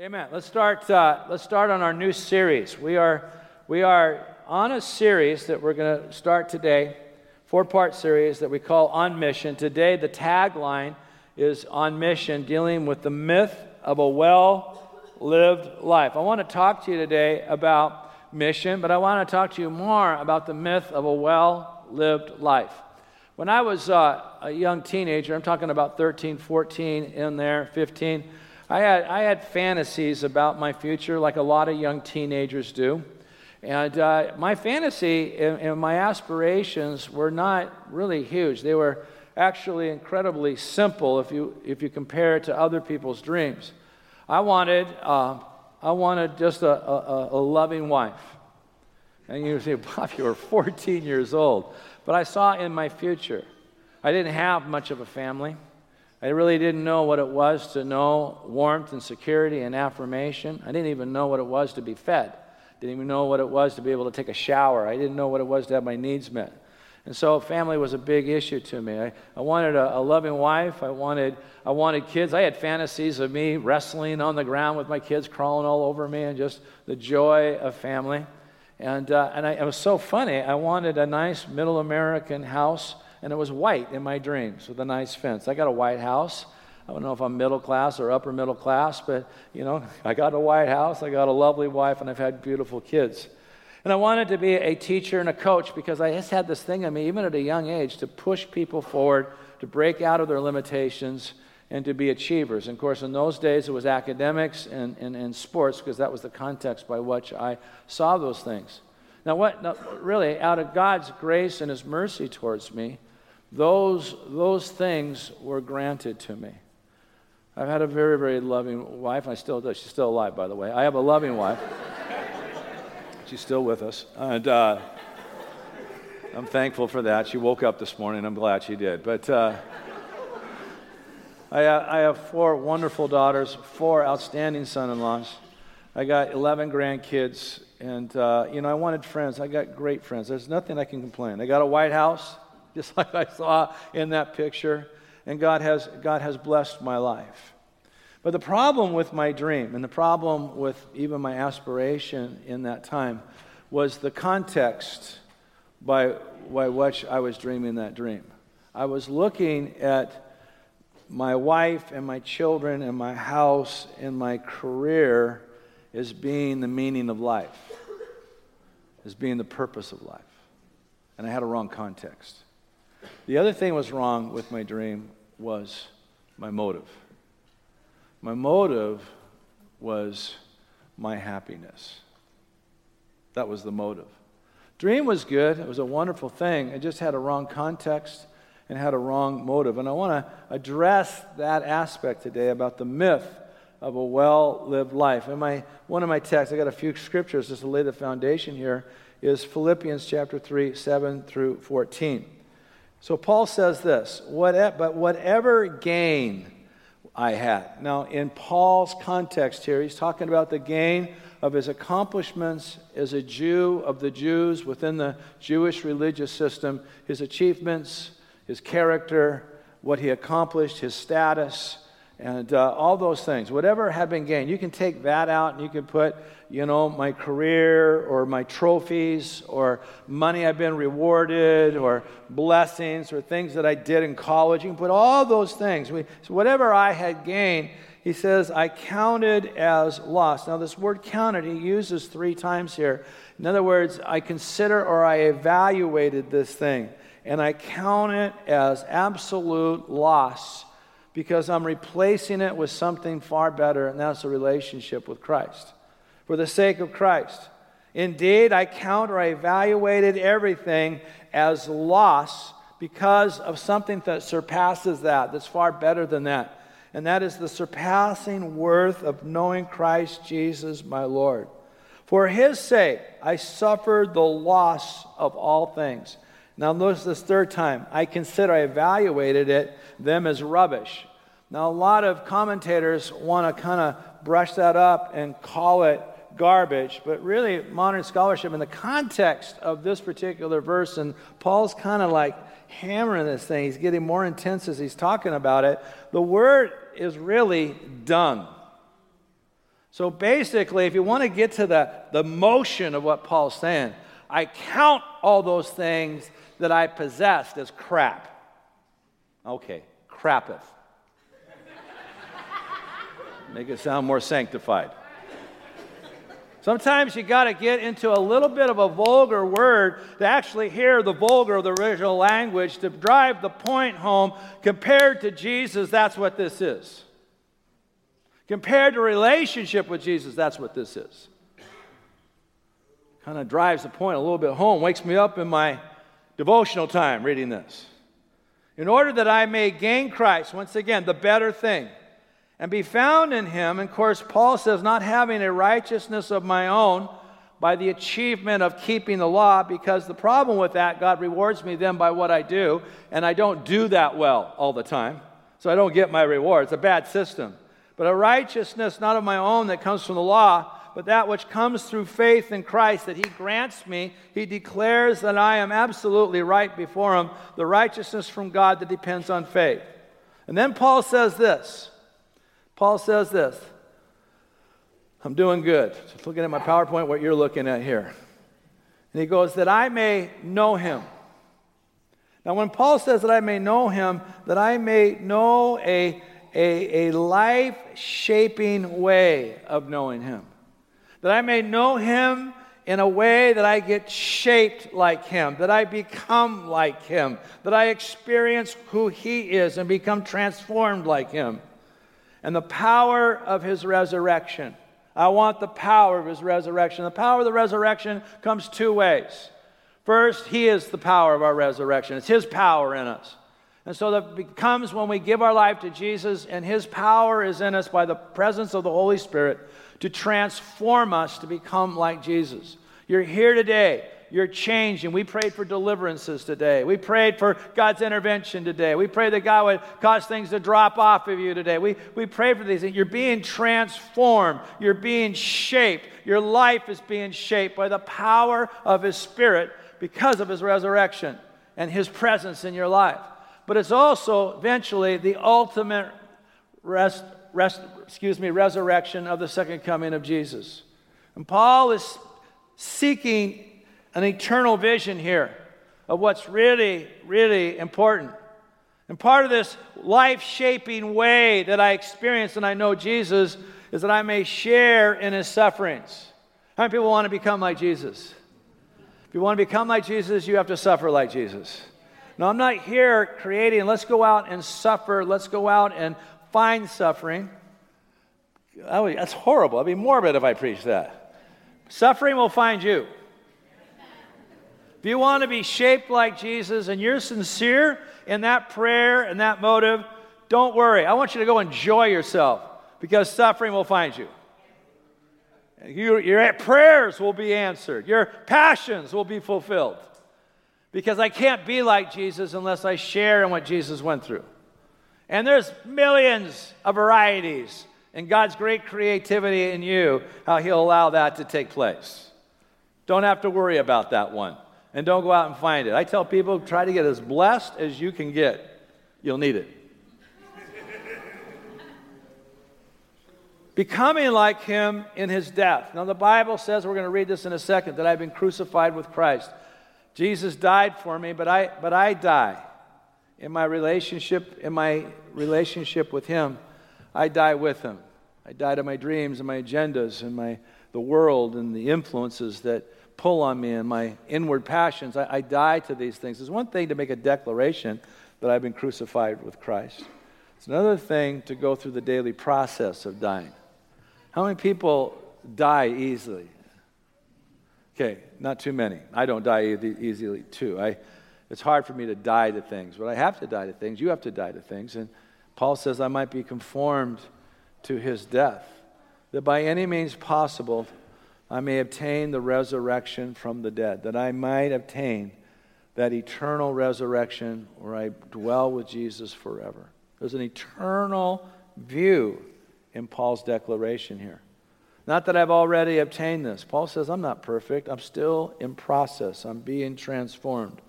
Amen. Let's start. Uh, let's start on our new series. We are we are on a series that we're going to start today, four-part series that we call On Mission. Today, the tagline is On Mission, dealing with the myth of a well-lived life. I want to talk to you today about mission, but I want to talk to you more about the myth of a well-lived life. When I was uh, a young teenager, I'm talking about 13, 14, in there, 15. I had, I had fantasies about my future, like a lot of young teenagers do. And uh, my fantasy and, and, my aspirations were not really huge. They were actually incredibly simple if you, if you compare it to other people's dreams. I wanted, uh, I wanted just a, a, a loving wife. And you say, Bob, you were 14 years old. But I saw in my future, I didn't have much of a family. I really didn't know what it was to know warmth and security and affirmation. I didn't even know what it was to be fed. Didn't even know what it was to be able to take a shower. I didn't know what it was to have my needs met. And so family was a big issue to me. I, I wanted a, a, loving wife. I wanted, I wanted kids. I had fantasies of me wrestling on the ground with my kids crawling all over me and just the joy of family. And, uh, and I, it was so funny. I wanted a nice middle American house and it was white in my dreams with a nice fence. I got a white house. I don't know if I'm middle class or upper middle class, but you know, I got a white house, I got a lovely wife, and I've had beautiful kids. And I wanted to be a teacher and a coach because I just had this thing in me, even at a young age, to push people forward, to break out of their limitations, and to be achievers. And of course, in those days, it was academics and, and, and sports because that was the context by which I saw those things. Now, what, now, really, out of God's grace and His mercy towards me, those, those things were granted to me. I've had a very, very loving wife. I still do. She's still alive, by the way. I have a loving wife. She's still with us. And uh, I'm thankful for that. She woke up this morning. I'm glad she did. But uh, I, uh, I have four wonderful daughters, four outstanding son in laws. I got 11 grandkids. And, uh, you know, I wanted friends. I got great friends. There's nothing I can complain. I got a White House just like I saw in that picture. And God has, God has blessed my life. But the problem with my dream and the problem with even my aspiration in that time was the context by, by which I was dreaming that dream. I was looking at my wife and my children and my house and my career as being the meaning of life, as being the purpose of life. And I had a wrong context. The other thing was wrong with my dream was my motive. My motive was my happiness. That was the motive. Dream was good, it was a wonderful thing. It just had a wrong context and had a wrong motive. And I want to address that aspect today about the myth of a well lived life. In my, one of my texts, I got a few scriptures just to lay the foundation here, is Philippians chapter 3, 7 through 14. So Paul says this, but whatever gain I had. Now, in Paul's context here, he's talking about the gain of his accomplishments as a Jew of the Jews within the Jewish religious system, his achievements, his character, what he accomplished, his status, and uh, all those things. Whatever had been gained, you can take that out and you can put you know, my career or my trophies or money I've been rewarded or blessings or things that I did in college. You can put all those things. We, so whatever I had gained, he says, I counted as lost. Now, this word counted, he uses three times here. In other words, I consider or I evaluated this thing, and I count it as absolute loss because I'm replacing it with something far better, and that's a relationship with Christ for the sake of Christ. Indeed, I count or I evaluated everything as loss because of something that surpasses that, that's far better than that. And that is the surpassing worth of knowing Christ Jesus, my Lord. For his sake, I suffered the loss of all things. Now, notice this third time. I consider, I evaluated it, them as rubbish. Now, a lot of commentators want to kind of brush that up and call it garbage, but really modern scholarship in the context of this particular verse, and Paul's kind of like hammering this thing. He's getting more intense as he's talking about it. The word is really dung. So basically, if you want to get to the, the motion of what Paul's saying, I count all those things that I possessed as crap. Okay, crappeth. Make it sound more sanctified. Sometimes you got to get into a little bit of a vulgar word to actually hear the vulgar of the original language to drive the point home. Compared to Jesus, that's what this is. Compared to relationship with Jesus, that's what this is. Kind of drives the point a little bit home, wakes me up in my devotional time reading this. In order that I may gain Christ, once again, the better thing and be found in him. And of course, Paul says, not having a righteousness of my own by the achievement of keeping the law, because the problem with that, God rewards me then by what I do, and I don't do that well all the time. So I don't get my reward. It's a bad system. But a righteousness not of my own that comes from the law, but that which comes through faith in Christ that He grants me, He declares that I am absolutely right before Him, the righteousness from God that depends on faith. And then Paul says this Paul says this I'm doing good. Just looking at my PowerPoint, what you're looking at here. And he goes, That I may know him. Now, when Paul says that I may know him, that I may know a, a, a life shaping way of knowing him, that I may know him in a way that I get shaped like him, that I become like him, that I experience who he is and become transformed like him and the power of his resurrection. I want the power of his resurrection. The power of the resurrection comes two ways. First, he is the power of our resurrection, it's his power in us. And so that comes when we give our life to Jesus, and his power is in us by the presence of the Holy Spirit to transform us to become like Jesus. You're here today you're changing. We prayed for deliverances today. We prayed for God's intervention today. We prayed that God would cause things to drop off of you today. We, we prayed for these things. You're being transformed. You're being shaped. Your life is being shaped by the power of His Spirit because of His resurrection and His presence in your life. But it's also eventually the ultimate rest, rest, excuse me, resurrection of the second coming of Jesus. And Paul is seeking an eternal vision here of what's really, really important. And part of this life shaping way that I experience and I know Jesus is that I may share in his sufferings. How many people want to become like Jesus? If you want to become like Jesus, you have to suffer like Jesus. Now, I'm not here creating, let's go out and suffer, let's go out and find suffering. That's horrible. I'd be morbid if I preached that. Suffering will find you. You want to be shaped like Jesus and you're sincere in that prayer and that motive, don't worry. I want you to go enjoy yourself because suffering will find you. Your, your prayers will be answered, your passions will be fulfilled. Because I can't be like Jesus unless I share in what Jesus went through. And there's millions of varieties and God's great creativity in you, how He'll allow that to take place. Don't have to worry about that one and don't go out and find it. I tell people try to get as blessed as you can get. You'll need it. Becoming like him in his death. Now, the Bible says, we're going to read this in a second, that I've been crucified with Christ. Jesus died for me, but I, but I die in my relationship, in my relationship with him. I die with him. I die to my dreams and my agendas and my, the world and the influences that pull on me and my inward passions. I, I die to these things. It's one thing to make a declaration that I've been crucified with Christ, it's another thing to go through the daily process of dying. How many people die easily? Okay, not too many. I don't die easily, too. I, it's hard for me to die to things, but I have to die to things. You have to die to things. And Paul says, I might be conformed to his death, that by any means possible, I may obtain the resurrection from the dead, that I might obtain that eternal resurrection where I dwell with Jesus forever. There's an eternal view in Paul's declaration here. Not that I've already obtained this. Paul says, I'm not perfect. I'm still in process. I'm being transformed.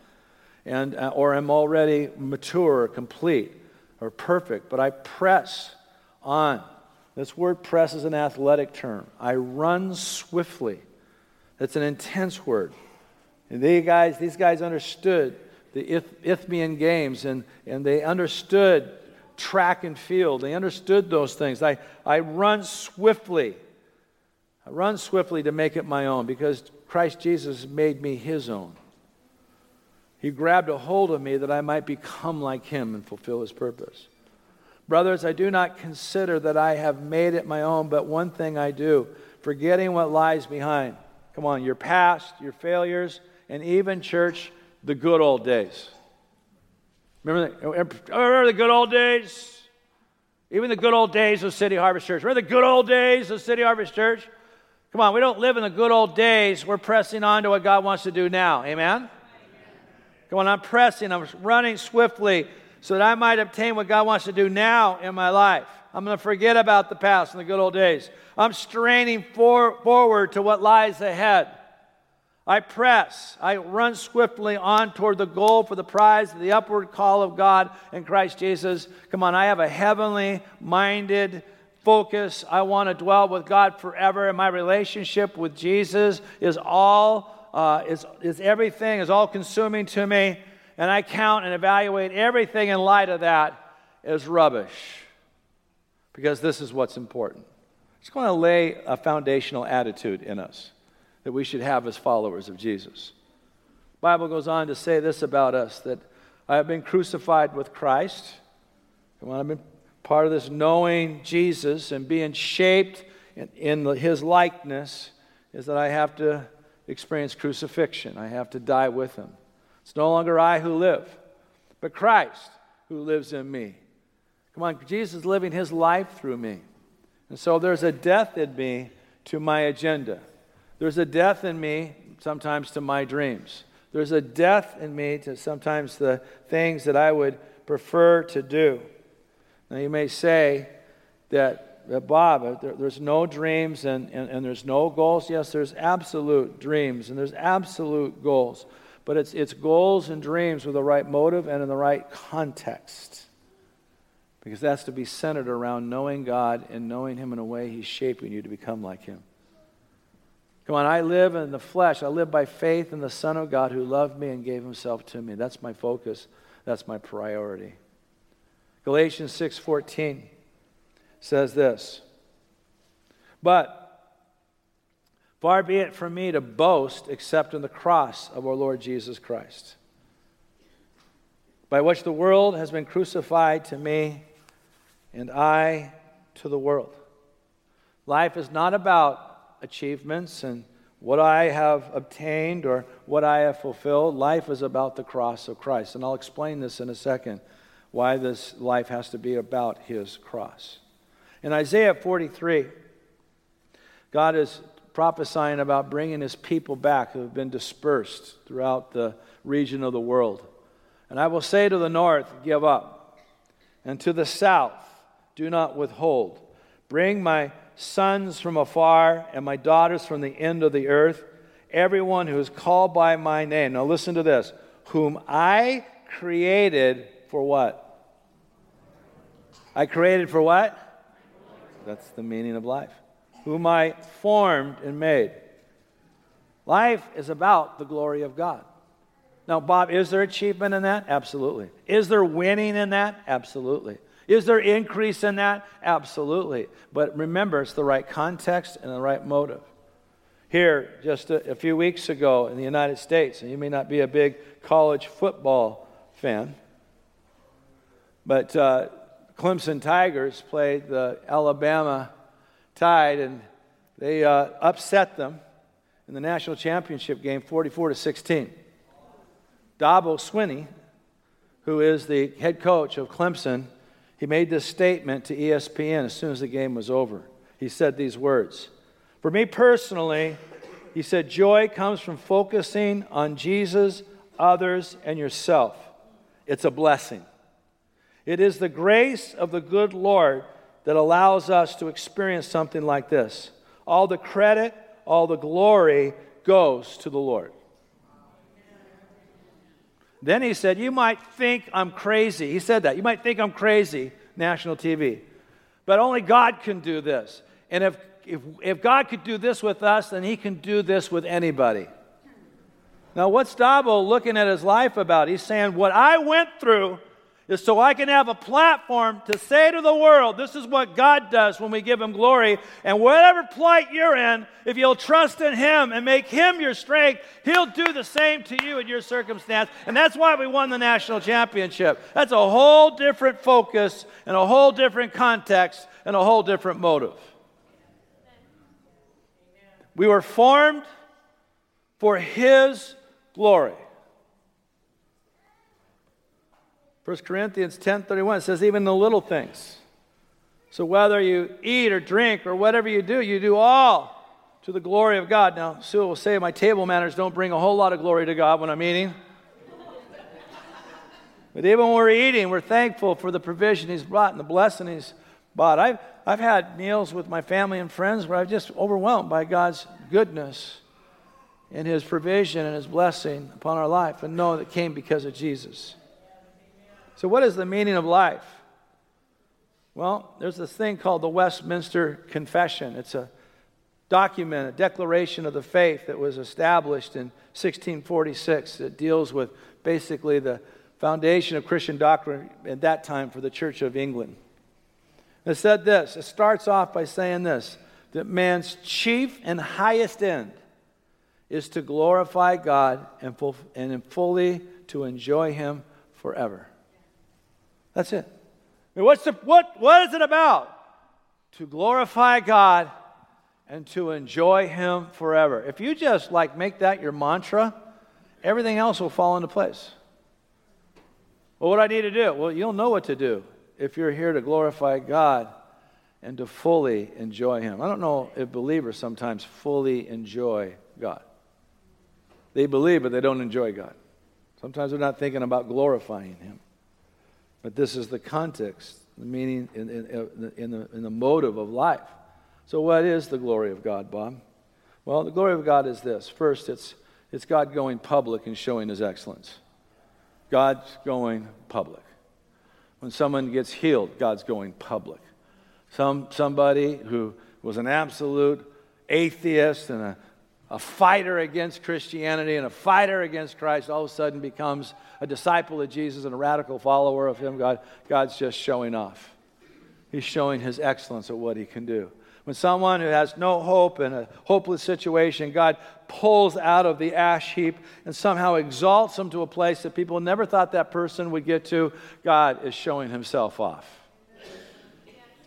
And, uh, or I'm already mature, complete, or perfect. But I press on This word press is an athletic term. I run swiftly. That's an intense word. And they guys, these guys understood the Isthmian Games and, and they understood track and field. They understood those things. I, I run swiftly. I run swiftly to make it my own because Christ Jesus made me his own. He grabbed a hold of me that I might become like him and fulfill his purpose. Brothers, I do not consider that I have made it my own, but one thing I do, forgetting what lies behind. Come on, your past, your failures, and even, church, the good old days. Remember the, oh, oh, remember the good old days? Even the good old days of City Harvest Church. Remember the good old days of City Harvest Church? Come on, we don't live in the good old days. We're pressing on to what God wants to do now. Amen? Come on, I'm pressing, I'm running swiftly so that I might obtain what God wants to do now in my life. I'm going to forget about the past and the good old days. I'm straining for, forward to what lies ahead. I press, I run swiftly on toward the goal for the prize of the upward call of God in Christ Jesus. Come on, I have a heavenly minded focus. I want to dwell with God forever, and my relationship with Jesus is all uh, is, is everything, is all consuming to me, and I count and evaluate everything in light of that as rubbish because this is what's important. It's going to lay a foundational attitude in us that we should have as followers of Jesus. The Bible goes on to say this about us that I have been crucified with Christ. And when I've been part of this knowing Jesus and being shaped in, in the, his likeness, is that I have to experience crucifixion. I have to die with him. It's no longer I who live, but Christ who lives in me. Come on, Jesus is living his life through me. And so there's a death in me to my agenda. There's a death in me sometimes to my dreams. There's a death in me to sometimes the things that I would prefer to do. Now, you may say that Bob, uh, there, there's no dreams and, and, and there's no goals. Yes, there's absolute dreams and there's absolute goals. But it's, it's goals and dreams with the right motive and in the right context. Because that's to be centered around knowing God and knowing Him in a way He's shaping you to become like Him. Come on, I live in the flesh. I live by faith in the Son of God who loved me and gave Himself to me. That's my focus. That's my priority. Galatians 6:14 says this But far be it from me to boast except in the cross of our Lord Jesus Christ, by which the world has been crucified to me, and I to the world. Life is not about achievements and what I have obtained or what I have fulfilled. Life is about the cross of Christ. And I'll explain this in a second why this life has to be about his cross. In Isaiah 43, God is prophesying about bringing his people back who have been dispersed throughout the region of the world. And I will say to the north, Give up, and to the south, Do not withhold. Bring my sons from afar and my daughters from the end of the earth, everyone who is called by my name. Now listen to this whom I created for what? I created for what? That's the meaning of life. Whom I formed and made. Life is about the glory of God. Now, Bob, is there achievement in that? Absolutely. Is there winning in that? Absolutely. Is there increase in that? Absolutely. But remember, it's the right context and the right motive. Here, just a, a few weeks ago in the United States, and you may not be a big college football fan, but uh, Clemson Tigers played the Alabama Tide, and they uh, upset them in the national championship game 44 to 16. Dabo Swinney, who is the head coach of Clemson, he made this statement to ESPN as soon as the game was over. He said these words For me personally, he said, joy comes from focusing on Jesus, others, and yourself. It's a blessing. It is the grace of the good Lord that allows us to experience something like this. All the credit, all the glory goes to the Lord. Then he said, You might think I'm crazy. He said that. You might think I'm crazy, national TV. But only God can do this. And if, if, if God could do this with us, then He can do this with anybody. Now, what's Dabo looking at his life about? He's saying, What I went through is so I can have a platform to say to the world, this is what God does when we give Him glory. And whatever plight you're in, if you'll trust in Him and make Him your strength, He'll do the same to you in your circumstance. And that's why we won the national championship. That's a whole different focus and a whole different context and a whole different motive. We were formed for His glory. 1 Corinthians 10:31 says even the little things. So whether you eat or drink or whatever you do, you do all to the glory of God. Now, Sue will say my table manners don't bring a whole lot of glory to God when I'm eating. but even when we're eating, we're thankful for the provision He's brought and the blessing He's brought. I've, I've had meals with my family and friends where I'm just overwhelmed by God's goodness and His provision and His blessing upon our life and know that it came because of Jesus. So, what is the meaning of life? Well, there's this thing called the Westminster Confession. It's a document, a declaration of the faith that was established in 1646 It deals with basically the foundation of Christian doctrine at that time for the Church of England. It said this it starts off by saying this that man's chief and highest end is to glorify God and, and fully to enjoy Him forever. That's it. I mean, what's the, what, what is it about? To glorify God and to enjoy Him forever. If you just like make that your mantra, everything else will fall into place. Well, what do I need to do? Well, you'll know what to do if you're here to glorify God and to fully enjoy Him. I don't know if believers sometimes fully enjoy God. They believe, but they don't enjoy God. Sometimes they're not thinking about glorifying Him. But this is the context, the meaning in, in, in, the, in the motive of life. So, what is the glory of God, Bob? Well, the glory of God is this. First, it's, it's God going public and showing his excellence. God's going public. When someone gets healed, God's going public. Some, somebody who was an absolute atheist and a, a fighter against Christianity and a fighter against Christ all of a sudden becomes a disciple of Jesus and a radical follower of Him, God, God's just showing off. He's showing His excellence at what He can do. When someone who has no hope in a hopeless situation, God pulls out of the ash heap and somehow exalts them to a place that people never thought that person would get to, God is showing Himself off.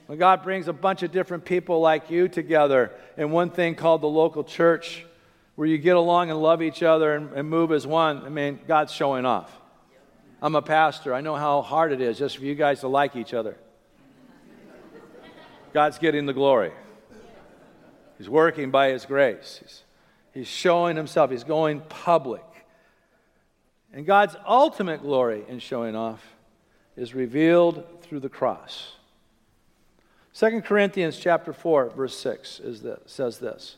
When God brings a bunch of different people like you together in one thing called the local church, where you get along and love each other and, and move as one, I mean, God's showing off. I'm a pastor. I know how hard it is just for you guys to like each other. God's getting the glory. He's working by His grace. He's, he's showing Himself. He's going public. And God's ultimate glory in showing off is revealed through the cross. 2 Corinthians chapter 4, verse 6 is this, says this.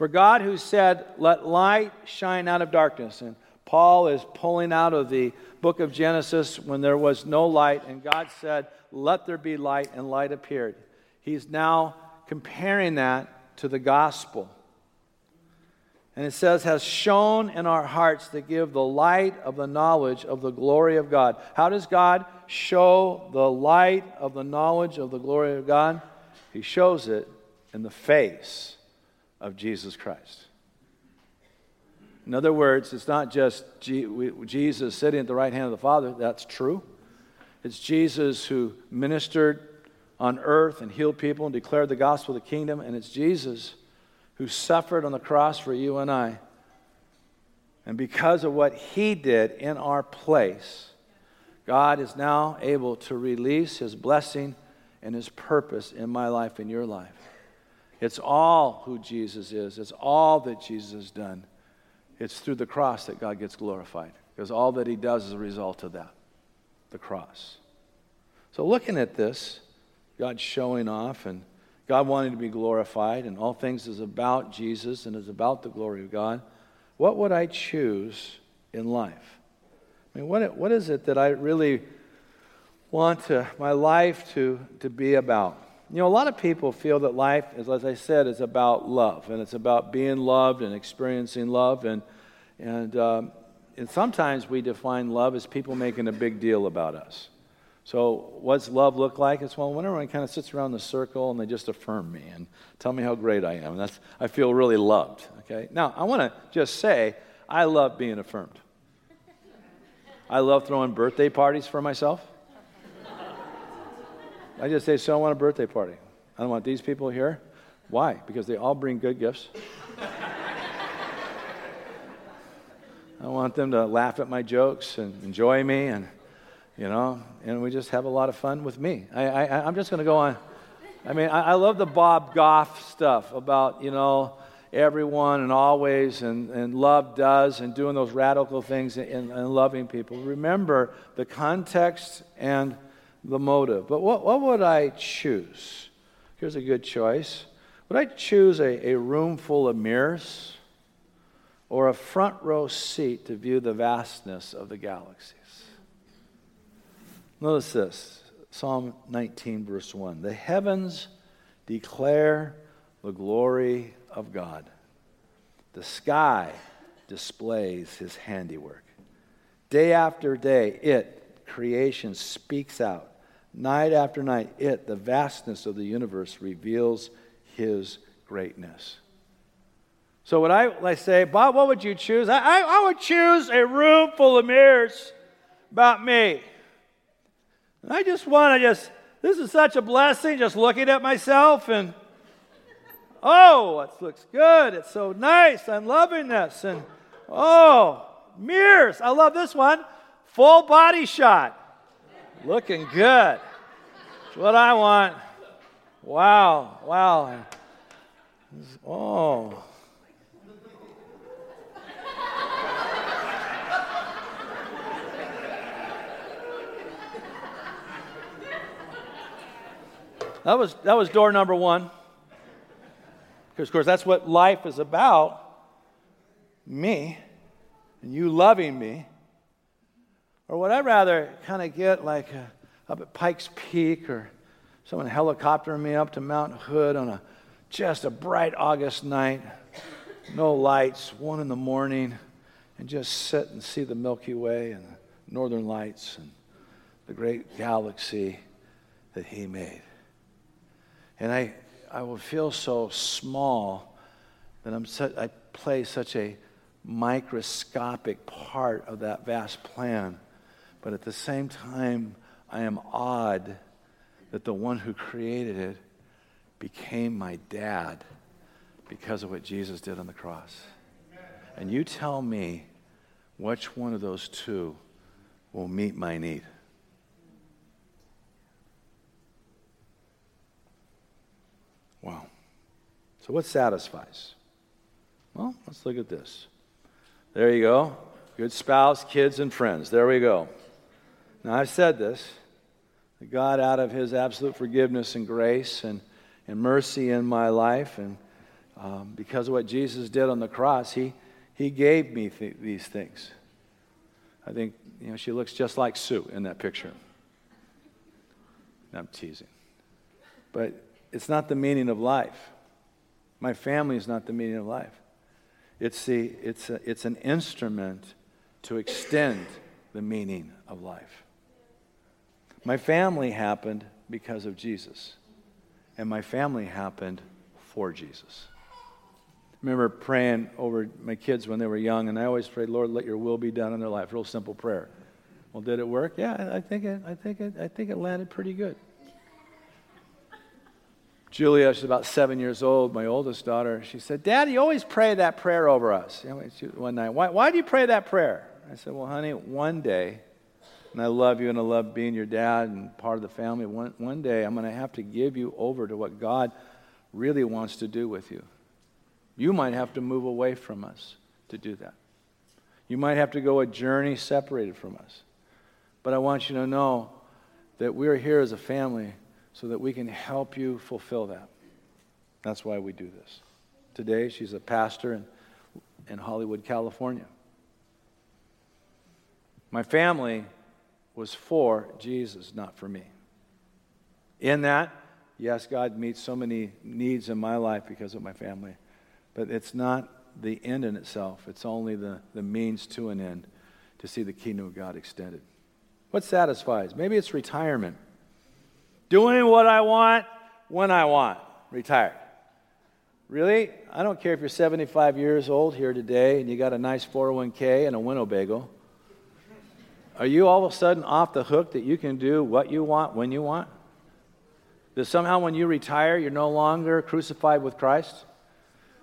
For God who said, Let light shine out of darkness, and Paul is pulling out of the book of Genesis when there was no light, and God said, Let there be light, and light appeared. He's now comparing that to the gospel. And it says, has shone in our hearts to give the light of the knowledge of the glory of God. How does God show the light of the knowledge of the glory of God? He shows it in the face of Jesus Christ. In other words, it's not just Jesus sitting at the right hand of the Father, that's true. It's Jesus who ministered on earth and healed people and declared the gospel of the kingdom, and it's Jesus who suffered on the cross for you and I. And because of what he did in our place, God is now able to release his blessing and his purpose in my life and your life. It's all who Jesus is, it's all that Jesus has done. It's through the cross that God gets glorified because all that He does is a result of that the cross. So, looking at this, God showing off and God wanting to be glorified, and all things is about Jesus and is about the glory of God. What would I choose in life? I mean, what, what is it that I really want to, my life to, to be about? You know, a lot of people feel that life, as, as I said, is about love, and it's about being loved and experiencing love. And, and, um, and sometimes we define love as people making a big deal about us. So, what's love look like? It's well, when everyone kind of sits around the circle and they just affirm me and tell me how great I am. And that's, I feel really loved. Okay? Now, I want to just say, I love being affirmed. I love throwing birthday parties for myself. I just say, so I want a birthday party. I don't want these people here. Why? Because they all bring good gifts. I want them to laugh at my jokes and enjoy me, and you know, and we just have a lot of fun with me. I, I, I'm just going to go on. I mean, I, I love the Bob Goff stuff about you know everyone and always and, and love does and doing those radical things and, and loving people. Remember the context and the motive. But what, what would I choose? Here's a good choice. Would I choose a, a room full of mirrors or a front row seat to view the vastness of the galaxies? Notice this Psalm 19, verse 1. The heavens declare the glory of God, the sky displays his handiwork. Day after day, it, creation, speaks out Night after night, it, the vastness of the universe, reveals his greatness. So, would I, I say, Bob, what would you choose? I, I, I would choose a room full of mirrors about me. I just want to just, this is such a blessing just looking at myself and, oh, it looks good. It's so nice. I'm loving this. And, oh, mirrors. I love this one. Full body shot. Looking good. That's what I want. Wow, wow. Oh. That was, that was door number one. Because, of course, that's what life is about me and you loving me. Or would I rather kind of get like up at Pikes Peak or someone helicoptering me up to Mount Hood on a just a bright August night, no lights, one in the morning, and just sit and see the Milky Way and the northern lights and the great galaxy that he made. And I, I would feel so small that I'm su- I play such a microscopic part of that vast plan but at the same time, I am awed that the one who created it became my dad because of what Jesus did on the cross. And you tell me which one of those two will meet my need. Wow. So, what satisfies? Well, let's look at this. There you go. Good spouse, kids, and friends. There we go. Now, I've said this that God, out of His absolute forgiveness and grace and, and mercy in my life, and um, because of what Jesus did on the cross, He, he gave me th- these things. I think, you know, she looks just like Sue in that picture. I'm teasing. But it's not the meaning of life. My family is not the meaning of life. It's, the, it's, a, it's an instrument to extend the meaning of life. My family happened because of Jesus, and my family happened for Jesus. I remember praying over my kids when they were young, and I always prayed, Lord, let your will be done in their life. Real simple prayer. Well, did it work? Yeah, I think it, I think it, I think it landed pretty good. Julia, she's about seven years old, my oldest daughter, she said, Dad, you always pray that prayer over us. One night, why, why do you pray that prayer? I said, Well, honey, one day and I love you and I love being your dad and part of the family. One, one day I'm going to have to give you over to what God really wants to do with you. You might have to move away from us to do that. You might have to go a journey separated from us. But I want you to know that we're here as a family so that we can help you fulfill that. That's why we do this. Today, she's a pastor in, in Hollywood, California. My family was for Jesus, not for me. In that, Yes, God meets so many needs in my life because of my family, but it's not the end in itself. It's only the, the means to an end to see the kingdom of God extended. What satisfies? Maybe it's retirement. Doing what I want when I want. Retired. Really? I don't care if you're 75 years old here today and you got a nice 401k and a Winnebago. Are you all of a sudden off the hook that you can do what you want when you want? That somehow when you retire, you're no longer crucified with Christ?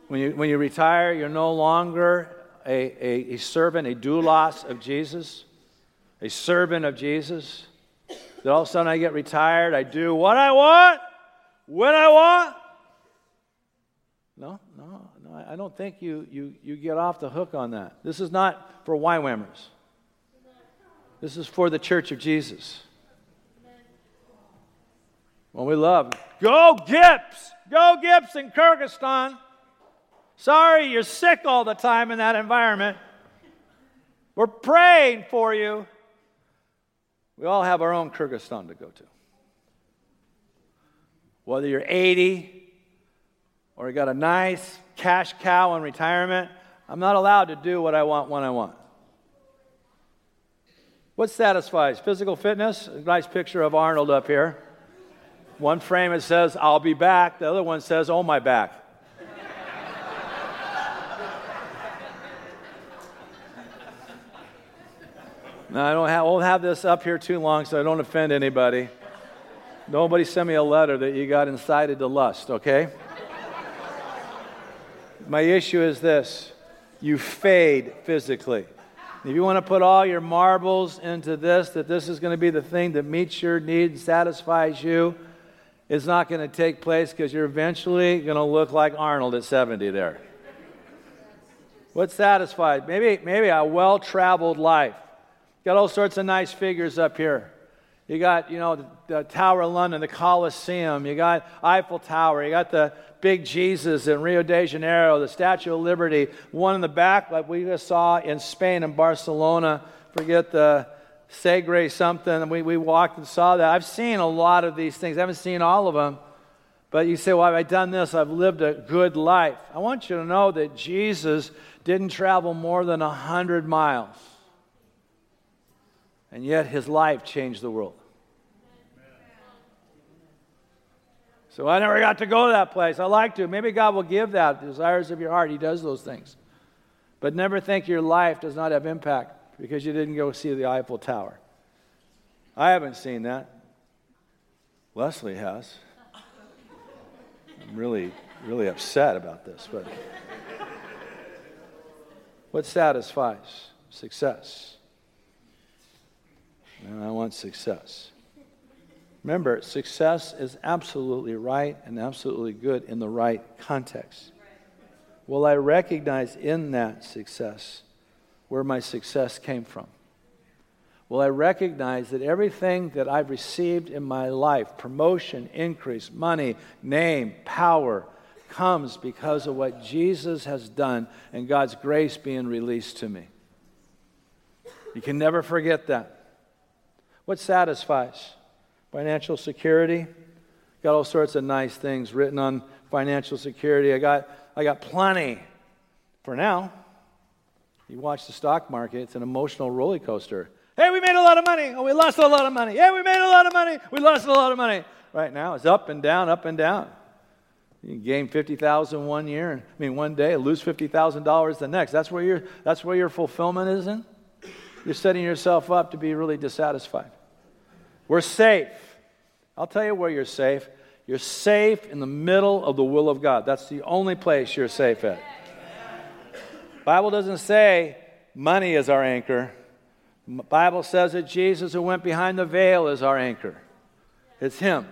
When you, when you retire, you're no longer a, a, a servant, a doulos of Jesus, a servant of Jesus? That all of a sudden I get retired, I do what I want, when I want? No, no, no. I don't think you, you, you get off the hook on that. This is not for YWAMers. This is for the church of Jesus. Well, we love. Go Gips! Go Gips in Kyrgyzstan! Sorry you're sick all the time in that environment. We're praying for you. We all have our own Kyrgyzstan to go to. Whether you're 80 or you got a nice cash cow in retirement, I'm not allowed to do what I want when I want. What satisfies? Physical fitness? Nice picture of Arnold up here. One frame it says, I'll be back. The other one says, Oh, my back. now, I don't have, won't have this up here too long so I don't offend anybody. Nobody send me a letter that you got incited to lust, okay? My issue is this you fade physically. If you want to put all your marbles into this, that this is going to be the thing that meets your needs, satisfies you, it's not going to take place because you're eventually going to look like Arnold at 70 there. What satisfied? Maybe, maybe a well traveled life. Got all sorts of nice figures up here. You got, you know, the, the, Tower of London, the Colosseum. You got Eiffel Tower. You got the big Jesus in Rio de Janeiro, the Statue of Liberty. One in the back, like we just saw in Spain and Barcelona. Forget the Segre something. We, we walked and saw that. I've seen a lot of these things. I haven't seen all of them. But you say, well, I've done this? I've lived a good life. I want you to know that Jesus didn't travel more than 100 miles. And yet his life changed the world. So I never got to go to that place. I like to. Maybe God will give that desires of your heart. He does those things. But never think your life does not have impact because you didn't go see the Eiffel Tower. I haven't seen that. Leslie has. I'm really, really upset about this, but what satisfies? Success. And I want success. Remember, success is absolutely right and absolutely good in the right context. Will I recognize in that success where my success came from? Will I recognize that everything that I've received in my life promotion, increase, money, name, power comes because of what Jesus has done and God's grace being released to me? You can never forget that. What satisfies? Financial security. Got all sorts of nice things written on financial security. I got, I got plenty for now. You watch the stock market, it's an emotional roller coaster. Hey, we made a lot of money. Oh, we lost a lot of money. Hey, we made a lot of money. We lost a lot of money. Right now, it's up and down, up and down. You gain fifty thousand one year, and I mean one day, lose fifty thousand dollars the next. That's where your that's where your fulfillment is in. You're setting yourself up to be really dissatisfied. We're safe. I'll tell you where you're safe. You're safe in the middle of the will of God. That's the only place you're safe at. Bible doesn't say money is our anchor. Bible says that Jesus who went behind the veil is our anchor. It's him.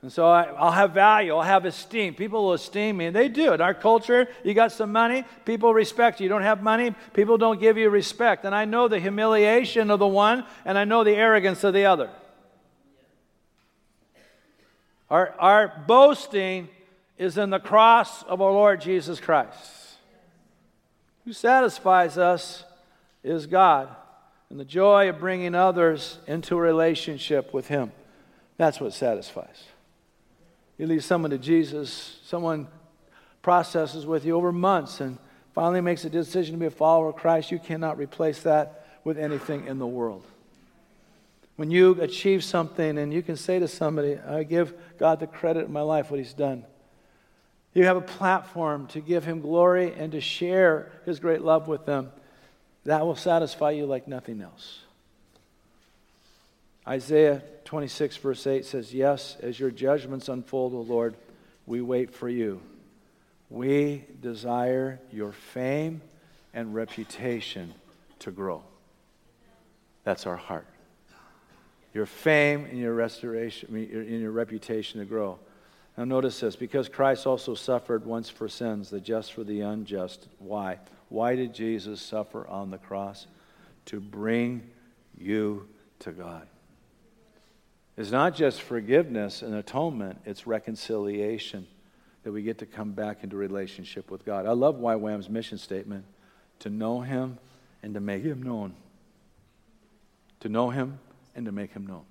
And so I, will have value, I'll have esteem. People will esteem me, and they do. In our culture, you got some money, people respect you. You don't have money, people don't give you respect. And I know the humiliation of the one, and I know the arrogance of the other. Our, our boasting is in the cross of our Lord Jesus Christ. Who satisfies us is God, and the joy of bringing others into a relationship with Him. That's what satisfies. You lead someone to Jesus, someone processes with you over months and finally makes a decision to be a follower of Christ. You cannot replace that with anything in the world. When you achieve something and you can say to somebody, I give God the credit in my life, what He's done. You have a platform to give Him glory and to share His great love with them. That will satisfy you like nothing else. Isaiah 26, verse 8 says, Yes, as your judgments unfold, O Lord, we wait for you. We desire your fame and reputation to grow. That's our heart. Your fame and your restoration, your reputation to grow. Now, notice this because Christ also suffered once for sins, the just for the unjust. Why? Why did Jesus suffer on the cross? To bring you to God. It's not just forgiveness and atonement, it's reconciliation that we get to come back into relationship with God. I love YWAM's mission statement to know Him and to make Him known. To know Him and to make Him known.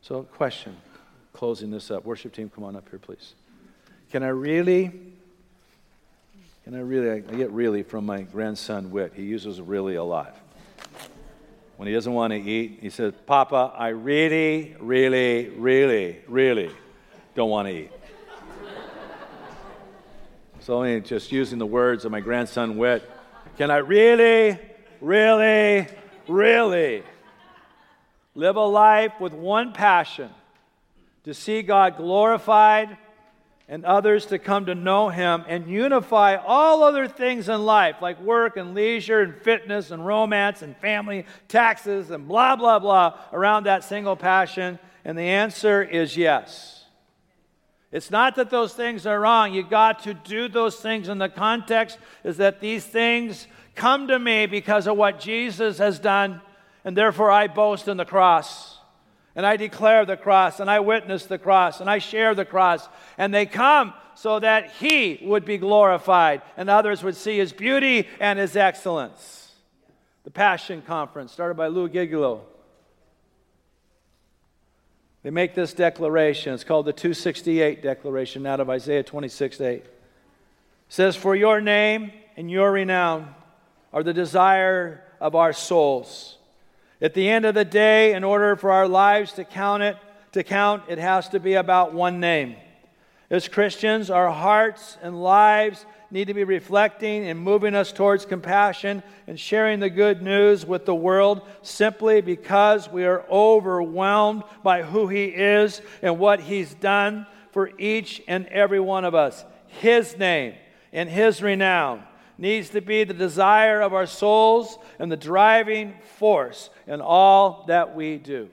So, question, closing this up. Worship team, come on up here, please. Can I really, can I really, I get really from my grandson Whit. He uses really a lot. When he doesn't want to eat, he says, Papa, I really, really, really, really don't want to eat. so I'm just using the words of my grandson Whit. Can I really, really, really live a life with one passion to see God glorified and others to come to know Him and unify all other things in life, like work and leisure and fitness and romance and family, taxes and blah, blah, blah, around that single passion? And the answer is yes. It's not that those things are wrong. You got to do those things in the context is that these things come to me because of what Jesus has done, and therefore I boast in the cross and I declare the cross, and I witness the cross, and I share the cross. And they come so that He would be glorified, and others would see His beauty and His excellence. The Passion Conference, started by Lou Giglio. They make this declaration. It's called the 268 Declaration out of Isaiah 26 8. It says, For your name and your renown are the desire of our souls. At the end of the day, in order for our lives to count it, to count, it has to be about one name. As Christians, our hearts and lives need to be reflecting and moving us towards compassion and sharing the good news with the world simply because we are overwhelmed by who He is and what He's done for each and every one of us. His name and His renown needs to be the desire of our souls and the driving force in all that we do.